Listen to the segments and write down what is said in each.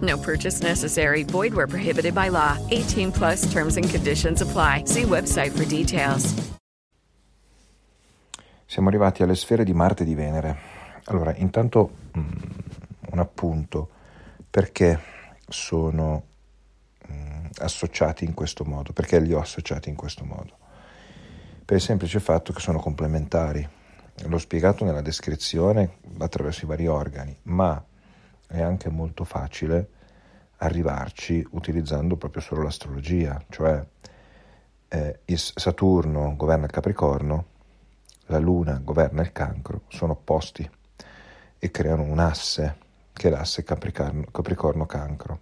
No purchase necessary. Void where prohibited by law. 18 plus terms and conditions apply. See website for details. Siamo arrivati alle sfere di Marte e di Venere. Allora, intanto mh, un appunto, perché sono mh, associati in questo modo? Perché li ho associati in questo modo? Per il semplice fatto che sono complementari. L'ho spiegato nella descrizione attraverso i vari organi, ma è anche molto facile arrivarci utilizzando proprio solo l'astrologia, cioè eh, Saturno governa il Capricorno, la Luna governa il Cancro, sono opposti e creano un asse, che è l'asse Capricorno-Cancro.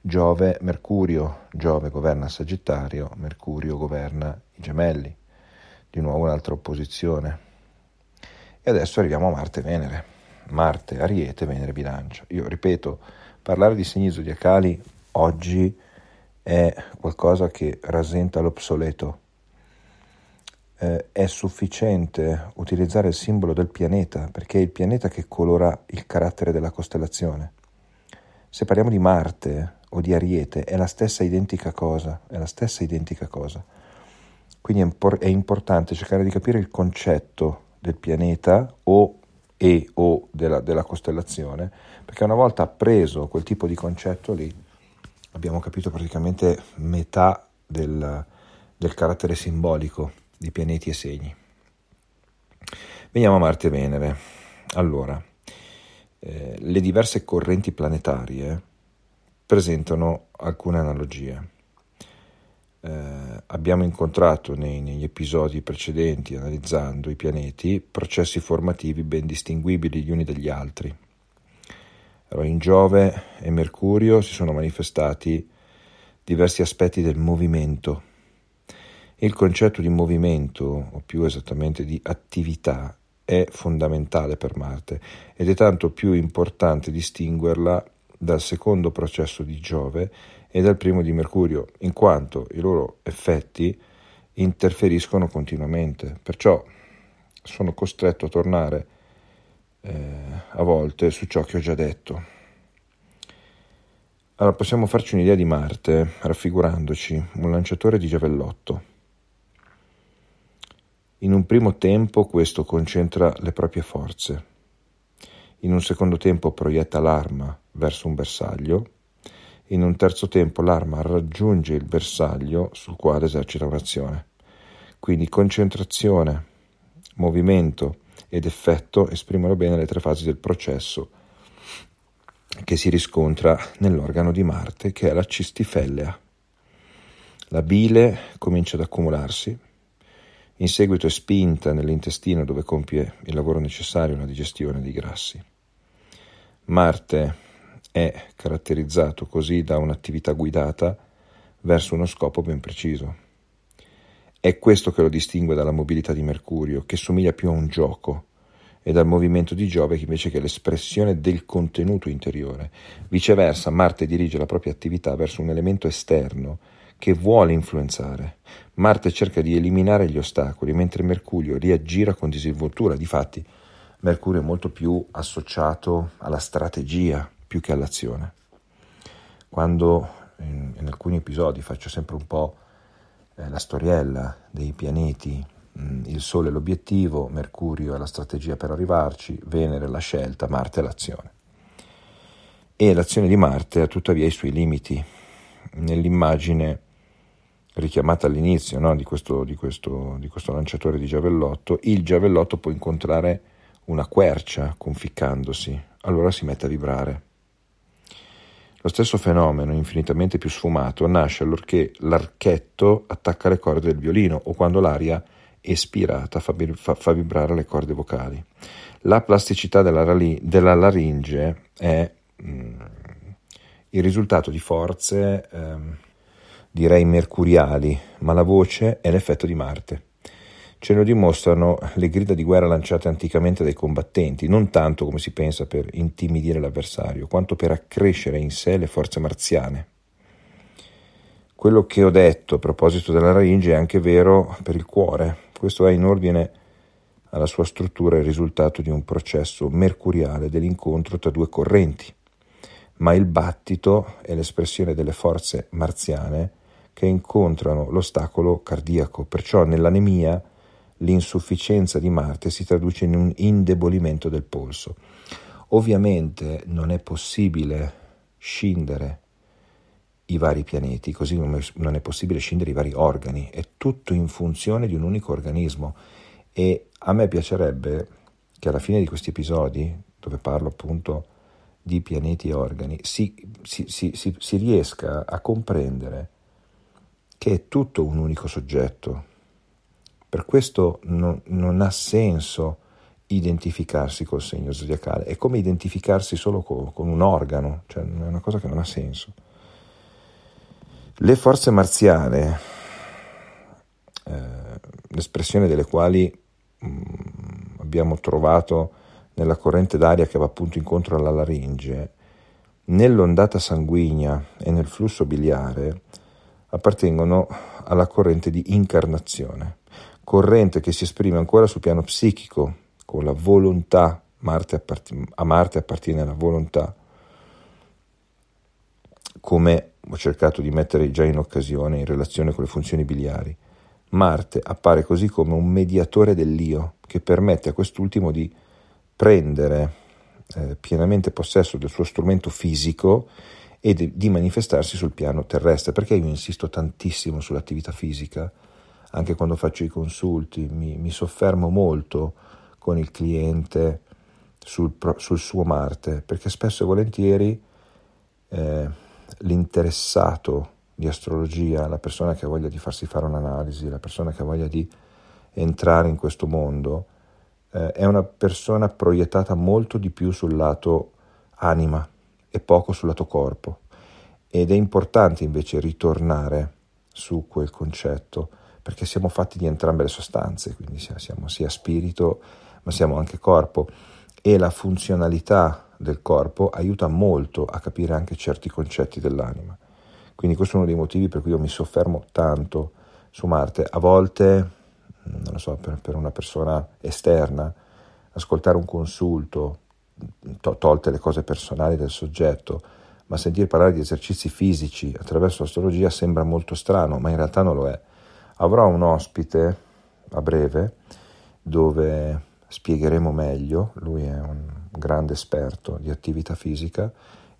Giove, Mercurio, Giove governa Sagittario, Mercurio governa i gemelli, di nuovo un'altra opposizione. E adesso arriviamo a Marte e Venere. Marte, Ariete, Venere, Bilancia. Io ripeto, parlare di segni zodiacali oggi è qualcosa che rasenta l'obsoleto eh, è sufficiente utilizzare il simbolo del pianeta, perché è il pianeta che colora il carattere della costellazione. Se parliamo di Marte o di Ariete, è la stessa identica cosa, è la stessa identica cosa. Quindi è, impor- è importante cercare di capire il concetto del pianeta o e o della, della costellazione, perché una volta appreso quel tipo di concetto lì, abbiamo capito praticamente metà del, del carattere simbolico di pianeti e segni. Veniamo a Marte e Venere. Allora, eh, le diverse correnti planetarie presentano alcune analogie. Eh, abbiamo incontrato nei, negli episodi precedenti, analizzando i pianeti, processi formativi ben distinguibili gli uni dagli altri. In Giove e Mercurio si sono manifestati diversi aspetti del movimento il concetto di movimento, o più esattamente di attività, è fondamentale per Marte ed è tanto più importante distinguerla dal secondo processo di Giove e dal primo di Mercurio, in quanto i loro effetti interferiscono continuamente. Perciò sono costretto a tornare eh, a volte su ciò che ho già detto. Allora possiamo farci un'idea di Marte raffigurandoci un lanciatore di giavellotto in un primo tempo questo concentra le proprie forze, in un secondo tempo proietta l'arma verso un bersaglio, in un terzo tempo l'arma raggiunge il bersaglio sul quale esercita un'azione. Quindi concentrazione, movimento ed effetto esprimono bene le tre fasi del processo che si riscontra nell'organo di Marte, che è la cistifellea. La bile comincia ad accumularsi, in seguito è spinta nell'intestino dove compie il lavoro necessario alla digestione dei grassi. Marte è caratterizzato così da un'attività guidata verso uno scopo ben preciso. È questo che lo distingue dalla mobilità di Mercurio, che somiglia più a un gioco, e dal movimento di Giove che invece che l'espressione del contenuto interiore. Viceversa, Marte dirige la propria attività verso un elemento esterno che vuole influenzare. Marte cerca di eliminare gli ostacoli, mentre Mercurio reagira con disinvoltura. Difatti, Mercurio è molto più associato alla strategia più che all'azione. Quando in, in alcuni episodi faccio sempre un po' eh, la storiella dei pianeti, mh, mm, il Sole è l'obiettivo, Mercurio è la strategia per arrivarci, Venere è la scelta, Marte è l'azione. E l'azione di Marte ha tuttavia i suoi limiti. Nell'immagine richiamata all'inizio no, di, questo, di, questo, di questo lanciatore di giavellotto, il giavellotto può incontrare una quercia conficcandosi, allora si mette a vibrare. Lo stesso fenomeno, infinitamente più sfumato, nasce allorché l'archetto attacca le corde del violino o quando l'aria espirata fa, fa, fa vibrare le corde vocali. La plasticità della, della laringe è mh, mm, il risultato di forze, ehm, direi mercuriali, ma la voce è l'effetto di Marte. Ce lo dimostrano le grida di guerra lanciate anticamente dai combattenti, non tanto come si pensa per intimidire l'avversario, quanto per accrescere in sé le forze marziane. Quello che ho detto a proposito della laringe è anche vero per il cuore. Questo è in ordine alla sua struttura il risultato di un processo mercuriale dell'incontro tra due correnti, ma il battito è l'espressione delle forze marziane che incontrano l'ostacolo cardiaco, perciò nell'anemia l'insufficienza di Marte si traduce in un indebolimento del polso. Ovviamente non è possibile scindere i vari pianeti, così non è possibile scindere i vari organi, è tutto in funzione di un unico organismo. E a me piacerebbe che alla fine di questi episodi, dove parlo appunto di pianeti e organi, si, si, si, si riesca a comprendere che è tutto un unico soggetto, per questo non, non ha senso identificarsi col segno zodiacale, è come identificarsi solo con, con un organo, cioè è una cosa che non ha senso. Le forze marziane, eh, l'espressione delle quali mh, mm, abbiamo trovato nella corrente d'aria che va appunto incontro alla laringe, nell'ondata sanguigna e nel flusso biliare appartengono alla corrente di incarnazione corrente che si esprime ancora sul piano psichico, con la volontà, Marte apparti- a Marte appartiene la volontà, come ho cercato di mettere già in occasione in relazione con le funzioni biliari. Marte appare così come un mediatore dell'io che permette a quest'ultimo di prendere eh, pienamente possesso del suo strumento fisico e di, di manifestarsi sul piano terrestre. Perché io insisto tantissimo sull'attività fisica? Anche quando faccio i consulti, mi, mi soffermo molto con il cliente sul, sul, suo Marte, perché spesso e volentieri eh, l'interessato di astrologia, la persona che ha voglia di farsi fare un'analisi, la persona che ha voglia di entrare in questo mondo, eh, è una persona proiettata molto di più sul lato anima e poco sul lato corpo. Ed è importante invece ritornare su quel concetto perché siamo fatti di entrambe le sostanze, quindi siamo sia spirito ma siamo anche corpo e la funzionalità del corpo aiuta molto a capire anche certi concetti dell'anima. Quindi questo è uno dei motivi per cui io mi soffermo tanto su Marte. A volte, non lo so, per, per una persona esterna, ascoltare un consulto, to- tolte le cose personali del soggetto, ma sentire parlare di esercizi fisici attraverso l'astrologia sembra molto strano, ma in realtà non lo è Avrò un ospite a breve dove spiegheremo meglio, lui è un grande esperto di attività fisica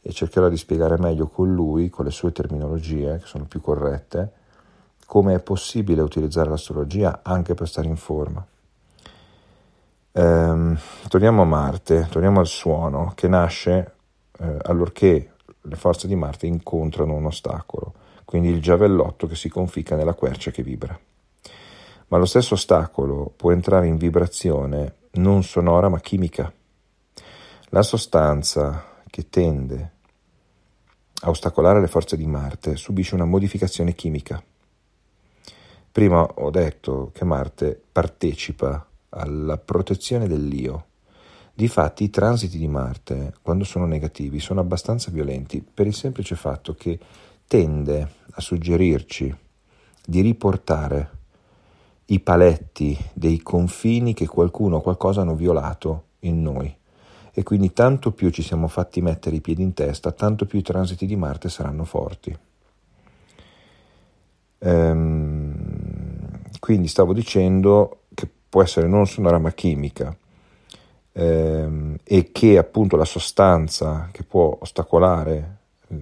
e cercherò di spiegare meglio con lui, con le sue terminologie che sono più corrette, come è possibile utilizzare l'astrologia anche per stare in forma. Ehm, torniamo a Marte, torniamo al suono che nasce eh, allorché le forze di Marte incontrano un ostacolo quindi il giavellotto che si conficca nella quercia che vibra. Ma lo stesso ostacolo può entrare in vibrazione non sonora ma chimica. La sostanza che tende a ostacolare le forze di Marte subisce una modificazione chimica. Prima ho detto che Marte partecipa alla protezione dell'io. Difatti i transiti di Marte, quando sono negativi, sono abbastanza violenti per il semplice fatto che tende a suggerirci di riportare i paletti dei confini che qualcuno o qualcosa hanno violato in noi. E quindi tanto più ci siamo fatti mettere i piedi in testa, tanto più i transiti di Marte saranno forti. Ehm, quindi stavo dicendo che può essere non sonora ma chimica ehm, e che appunto la sostanza che può ostacolare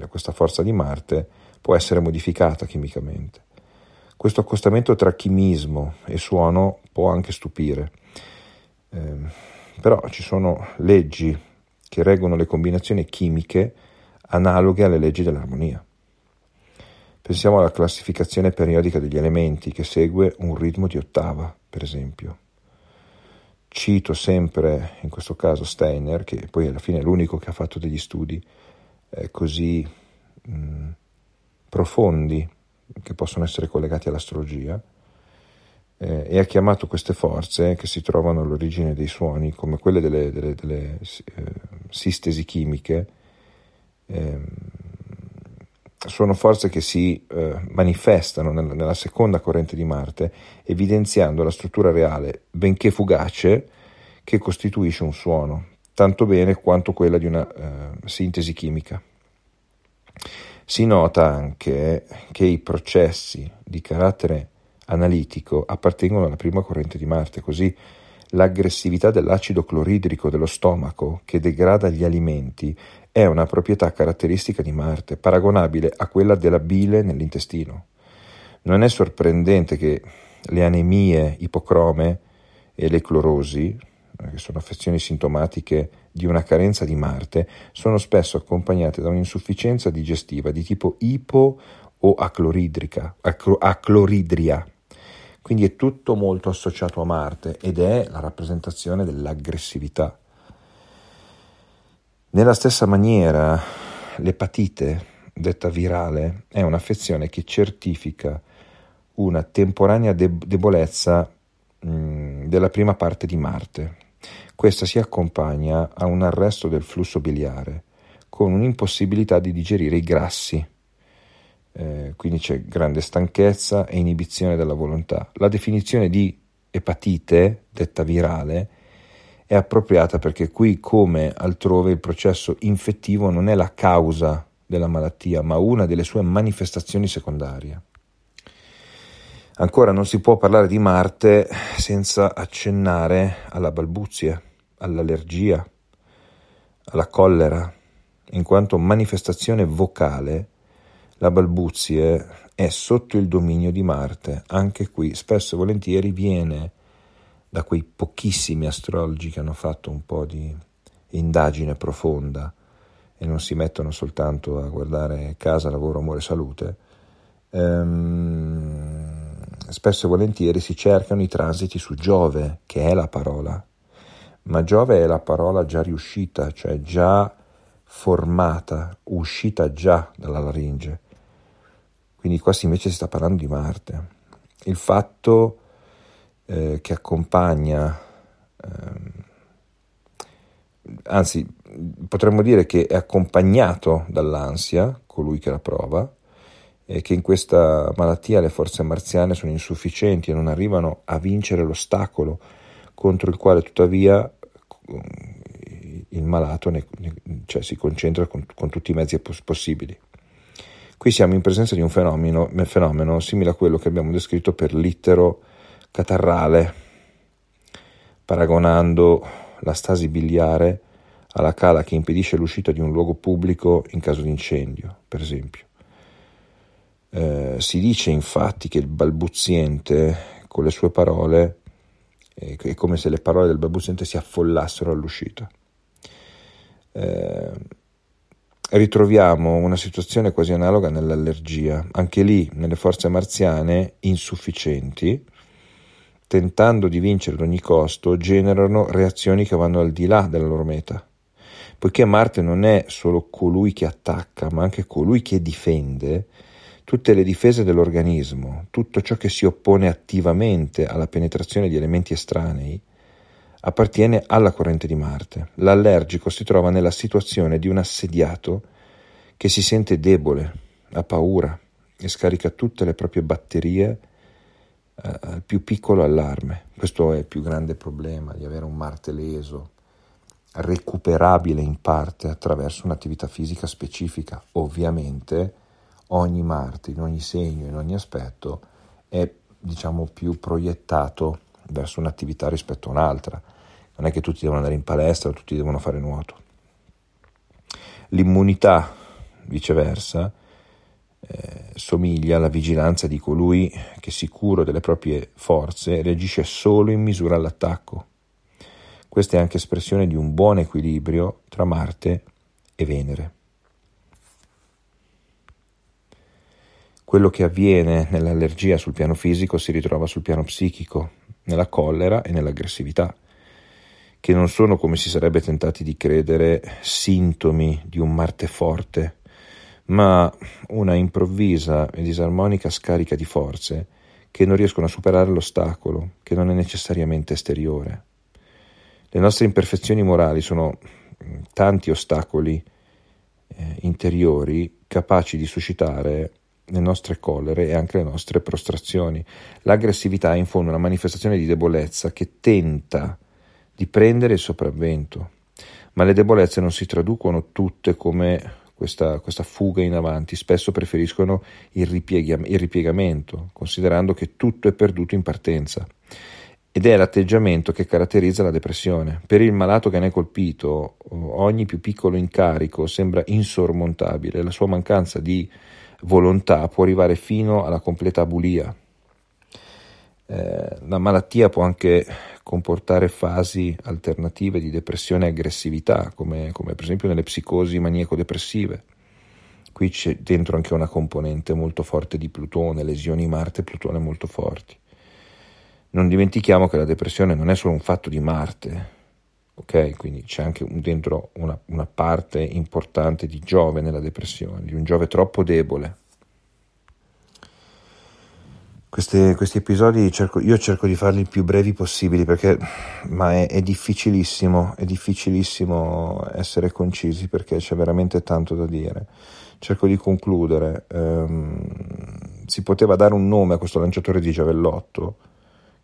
questa forza di Marte può essere modificata chimicamente. Questo accostamento tra chimismo e suono può anche stupire, eh, però ci sono leggi che reggono le combinazioni chimiche analoghe alle leggi dell'armonia. Pensiamo alla classificazione periodica degli elementi che segue un ritmo di ottava, per esempio. Cito sempre in questo caso Steiner, che poi alla fine è l'unico che ha fatto degli studi eh, così mh, profondi che possono essere collegati all'astrologia, eh, e ha chiamato queste forze che si trovano all'origine dei suoni come quelle delle, delle, delle eh, sistesi chimiche. Eh, sono forze che si eh, manifestano nella, nella, seconda corrente di Marte, evidenziando la struttura reale, benché fugace, che costituisce un suono, tanto bene quanto quella di una eh, sintesi chimica. Si nota anche che i processi di carattere analitico appartengono alla prima corrente di Marte, così l'aggressività dell'acido cloridrico dello stomaco che degrada gli alimenti è una proprietà caratteristica di Marte, paragonabile a quella della bile nell'intestino. Non è sorprendente che le anemie ipocrome e le clorosi, che sono affezioni sintomatiche di una carenza di Marte, sono spesso accompagnate da un'insufficienza digestiva di tipo ipo o acloridrica, acloridria. Quindi è tutto molto associato a Marte ed è la rappresentazione dell'aggressività. Nella stessa maniera, l'epatite, detta virale, è un'affezione che certifica una temporanea deb- debolezza della prima parte di Marte. Questa si accompagna a un arresto del flusso biliare, con un'impossibilità di digerire i grassi. Eh, quindi c'è grande stanchezza e inibizione della volontà. La definizione di epatite, detta virale, è appropriata perché qui, come altrove, il processo infettivo non è la causa della malattia, ma una delle sue manifestazioni secondarie. Ancora non si può parlare di Marte senza accennare alla balbuzie, all'allergia, alla collera, in quanto manifestazione vocale la balbuzie è sotto il dominio di Marte. Anche qui spesso e volentieri viene da quei pochissimi astrologi che hanno fatto un po' di indagine profonda e non si mettono soltanto a guardare casa, lavoro, amore, salute, ehm, spesso e volentieri si cercano i transiti su Giove, che è la parola, ma Giove è la parola già riuscita, cioè già formata, uscita già dalla laringe. Quindi qua invece si sta parlando di Marte. Il fatto eh, che accompagna, ehm, anzi potremmo dire che è accompagnato dall'ansia, colui che la prova, che in questa malattia le forze marziane sono insufficienti e non arrivano a vincere l'ostacolo contro il quale tuttavia il malato ne, cioè, si concentra con, con, tutti i mezzi possibili. Qui siamo in presenza di un fenomeno, fenomeno simile a quello che abbiamo descritto per l'ittero catarrale, paragonando la stasi biliare alla cala che impedisce l'uscita di un luogo pubblico in caso di incendio, per esempio. Eh, si dice infatti che il balbuziente, con le sue parole, è come se le parole del balbuziente si affollassero all'uscita. Eh, ritroviamo una situazione quasi analoga nell'allergia, anche lì nelle forze marziane insufficienti tentando di vincere ad ogni costo, generano reazioni che vanno al di là della loro meta. Poiché Marte non è solo colui che attacca, ma anche colui che difende, tutte le difese dell'organismo, tutto ciò che si oppone attivamente alla penetrazione di elementi estranei, appartiene alla corrente di Marte. L'allergico si trova nella situazione di un assediato che si sente debole, ha paura e scarica tutte le proprie batterie eh, al più piccolo allarme. Questo è il più grande problema di avere un Marte leso, recuperabile in parte attraverso un'attività fisica specifica. Ovviamente ogni Marte, in ogni segno, in ogni aspetto, è diciamo più proiettato verso un'attività rispetto a un'altra. Non è che tutti devono andare in palestra o tutti devono fare nuoto. L'immunità, viceversa, eh, somiglia alla vigilanza di colui che, sicuro delle proprie forze, reagisce solo in misura all'attacco. Questa è anche espressione di un buon equilibrio tra Marte e Venere. Quello che avviene nell'allergia sul piano fisico si ritrova sul piano psichico, nella collera e nell'aggressività, che non sono, come si sarebbe tentati di credere, sintomi di un Marte forte, ma una improvvisa e disarmonica scarica di forze che non riescono a superare l'ostacolo, che non è necessariamente esteriore. Le nostre imperfezioni morali sono tanti ostacoli eh, interiori capaci di suscitare le nostre collere e anche le nostre prostrazioni. L'aggressività è in fondo una manifestazione di debolezza che tenta di prendere il sopravvento, ma le debolezze non si traducono tutte come questa, questa fuga in avanti, spesso preferiscono il, ripiega, il ripiegamento, considerando che tutto è perduto in partenza. Ed è l'atteggiamento che caratterizza la depressione. Per il malato che ne è colpito, ogni più piccolo incarico sembra insormontabile, la sua mancanza di volontà può arrivare fino alla completa abulia. Eh, la malattia può anche comportare fasi alternative di depressione e aggressività, come, come per esempio nelle psicosi maniaco-depressive. Qui c'è dentro anche una componente molto forte di Plutone, lesioni Marte e Plutone molto forti. Non dimentichiamo che la depressione non è solo un fatto di Marte, ok? Quindi c'è anche dentro una, una parte importante di Giove nella depressione, di un Giove troppo debole. Queste, questi episodi cerco, io cerco di farli il più brevi possibili perché ma è, è, difficilissimo, è difficilissimo essere concisi perché c'è veramente tanto da dire. Cerco di concludere. Um, si poteva dare un nome a questo lanciatore di giavellotto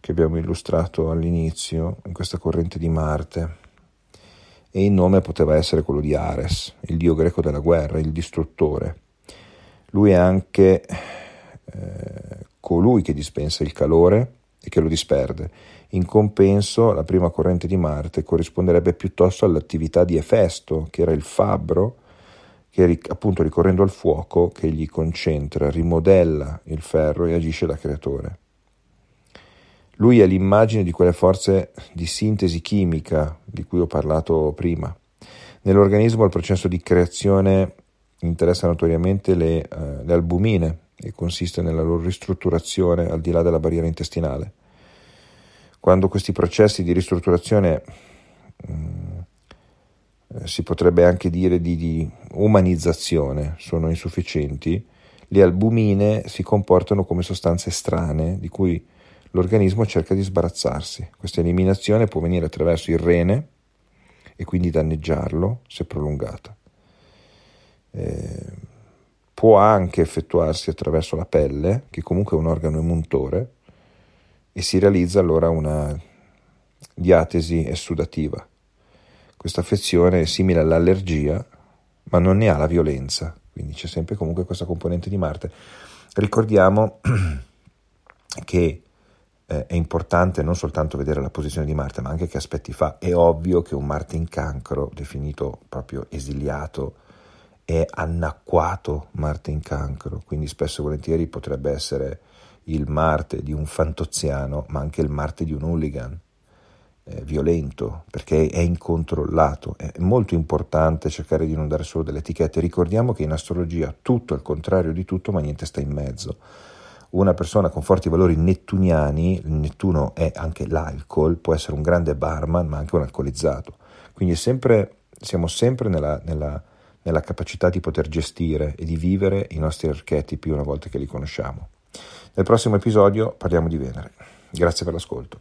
che abbiamo illustrato all'inizio in questa corrente di Marte e il nome poteva essere quello di Ares, il dio greco della guerra, il distruttore. Lui è anche eh, colui che dispensa il calore e che lo disperde. In compenso, la prima corrente di Marte corrisponderebbe piuttosto all'attività di Efesto, che era il fabbro, che appunto ricorrendo al fuoco che gli concentra, rimodella il ferro e agisce da creatore. Lui è l'immagine di quelle forze di sintesi chimica di cui ho parlato prima. Nell'organismo il processo di creazione interessa notoriamente le, uh, le albumine e consiste nella loro ristrutturazione al di là della barriera intestinale. Quando questi processi di ristrutturazione um, si potrebbe anche dire di, di umanizzazione sono insufficienti, le albumine si comportano come sostanze strane di cui l'organismo cerca di sbarazzarsi. Questa eliminazione può venire attraverso il rene e quindi danneggiarlo se prolungata. Eh, può anche effettuarsi attraverso la pelle, che comunque è un organo emuntore, e si realizza allora una diatesi essudativa. Questa affezione è simile all'allergia, ma non ne ha la violenza, quindi c'è sempre comunque questa componente di Marte. Ricordiamo che eh, è importante non soltanto vedere la posizione di Marte, ma anche che aspetti fa. È ovvio che un Marte in cancro, definito proprio esiliato, è annacquato Marte in cancro, quindi spesso e volentieri potrebbe essere il Marte di un fantoziano, ma anche il Marte di un hooligan. Eh, violento perché è incontrollato. È molto importante cercare di non dare solo delle etichette. Ricordiamo che in astrologia tutto è il contrario di tutto, ma niente sta in mezzo una persona con forti valori nettuniani, Nettuno è anche l'alcol, può essere un grande barman ma anche un alcolizzato. Quindi sempre, siamo sempre nella, nella, nella capacità di poter gestire e di vivere i nostri archetipi una volta che li conosciamo. Nel prossimo episodio parliamo di Venere. Grazie per l'ascolto.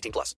18 plus.